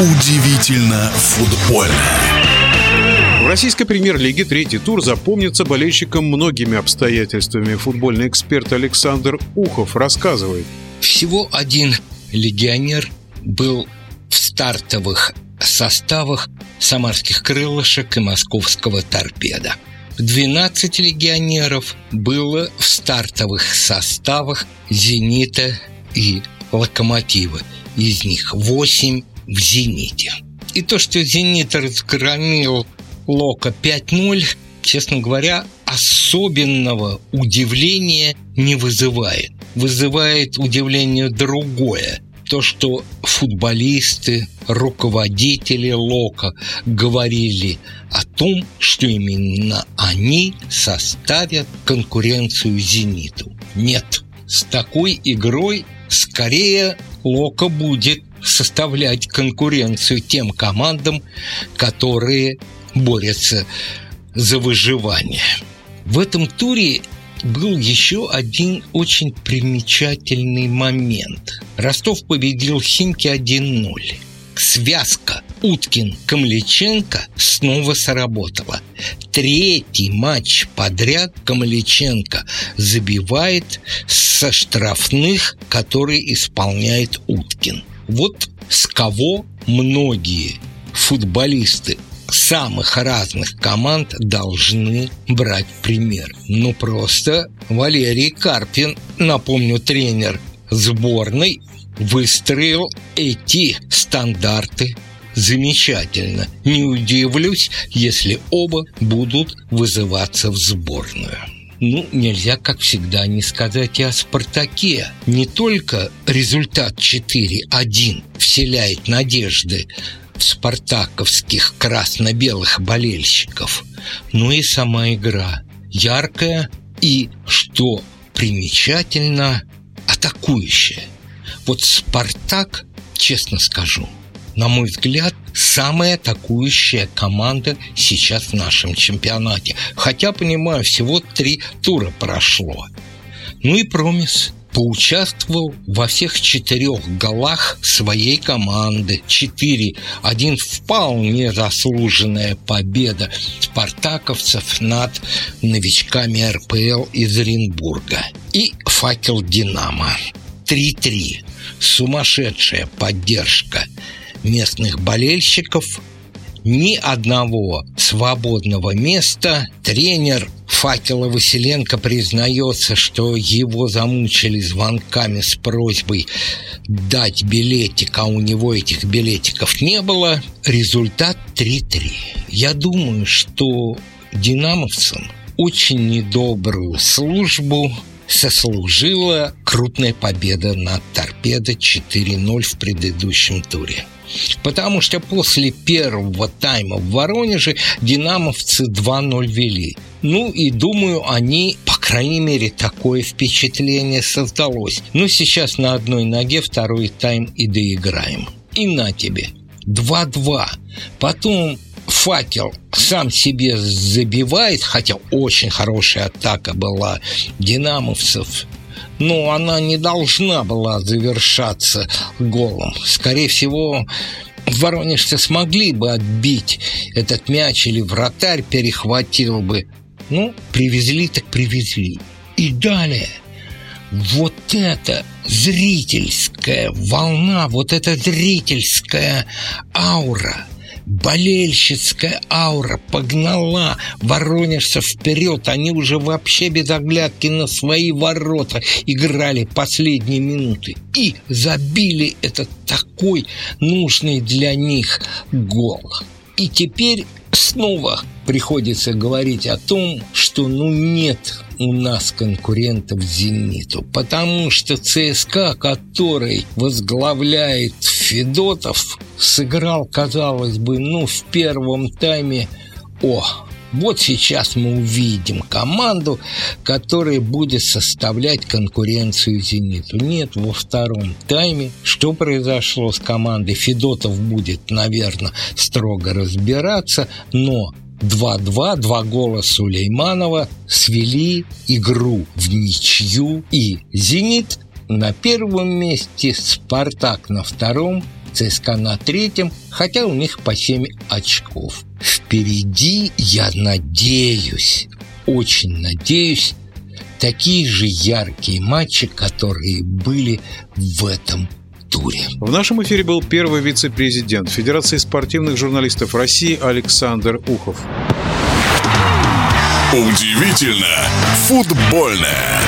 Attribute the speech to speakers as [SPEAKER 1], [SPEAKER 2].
[SPEAKER 1] Удивительно футбольно.
[SPEAKER 2] В российской премьер-лиге третий тур запомнится болельщикам многими обстоятельствами. Футбольный эксперт Александр Ухов рассказывает.
[SPEAKER 3] Всего один легионер был в стартовых составах самарских крылышек и московского торпеда. 12 легионеров было в стартовых составах «Зенита» и «Локомотива». Из них 8 в «Зените». И то, что «Зенит» разгромил Лока 5-0, честно говоря, особенного удивления не вызывает. Вызывает удивление другое. То, что футболисты, руководители Лока говорили о том, что именно они составят конкуренцию «Зениту». Нет, с такой игрой скорее Лока будет составлять конкуренцию тем командам, которые борются за выживание. В этом туре был еще один очень примечательный момент. Ростов победил Химки 1-0. Связка Уткин-Камличенко снова сработала. Третий матч подряд Камличенко забивает со штрафных, которые исполняет Уткин. Вот с кого многие футболисты самых разных команд должны брать пример. Ну, просто Валерий Карпин, напомню, тренер сборной, выстроил эти стандарты замечательно. Не удивлюсь, если оба будут вызываться в сборную. Ну, нельзя, как всегда, не сказать и о «Спартаке». Не только результат 4-1 вселяет надежды в спартаковских красно-белых болельщиков, но и сама игра яркая и, что примечательно, атакующая. Вот «Спартак», честно скажу, на мой взгляд, самая атакующая команда сейчас в нашем чемпионате. Хотя, понимаю, всего три тура прошло. Ну и Промис поучаствовал во всех четырех голах своей команды. Четыре. Один вполне заслуженная победа спартаковцев над новичками РПЛ из Оренбурга. И факел «Динамо». 3-3. Сумасшедшая поддержка местных болельщиков, ни одного свободного места. Тренер Факела Василенко признается, что его замучили звонками с просьбой дать билетик, а у него этих билетиков не было. Результат 3-3. Я думаю, что динамовцам очень недобрую службу сослужила крупная победа над торпедо 4-0 в предыдущем туре. Потому что после первого тайма в Воронеже динамовцы 2-0 вели. Ну и думаю, они, по крайней мере, такое впечатление создалось. Ну сейчас на одной ноге второй тайм и доиграем. И на тебе. 2-2. Потом факел сам себе забивает, хотя очень хорошая атака была динамовцев но она не должна была завершаться голом. Скорее всего, воронежцы смогли бы отбить этот мяч или вратарь перехватил бы. Ну, привезли так привезли. И далее вот эта зрительская волна, вот эта зрительская аура – болельщицкая аура погнала воронежцев вперед. Они уже вообще без оглядки на свои ворота играли последние минуты. И забили этот такой нужный для них гол. И теперь снова приходится говорить о том, что ну нет у нас конкурентов «Зениту», потому что ЦСКА, который возглавляет Федотов, сыграл, казалось бы, ну, в первом тайме «О, вот сейчас мы увидим команду, которая будет составлять конкуренцию «Зениту». Нет, во втором тайме что произошло с командой? Федотов будет, наверное, строго разбираться, но 2-2, два гола Сулейманова свели игру в ничью. И «Зенит» на первом месте, «Спартак» на втором, ЦСКА на третьем, хотя у них по 7 очков. Впереди, я надеюсь, очень надеюсь, такие же яркие матчи, которые были в этом туре.
[SPEAKER 2] В нашем эфире был первый вице-президент Федерации спортивных журналистов России Александр Ухов.
[SPEAKER 1] Удивительно футбольное.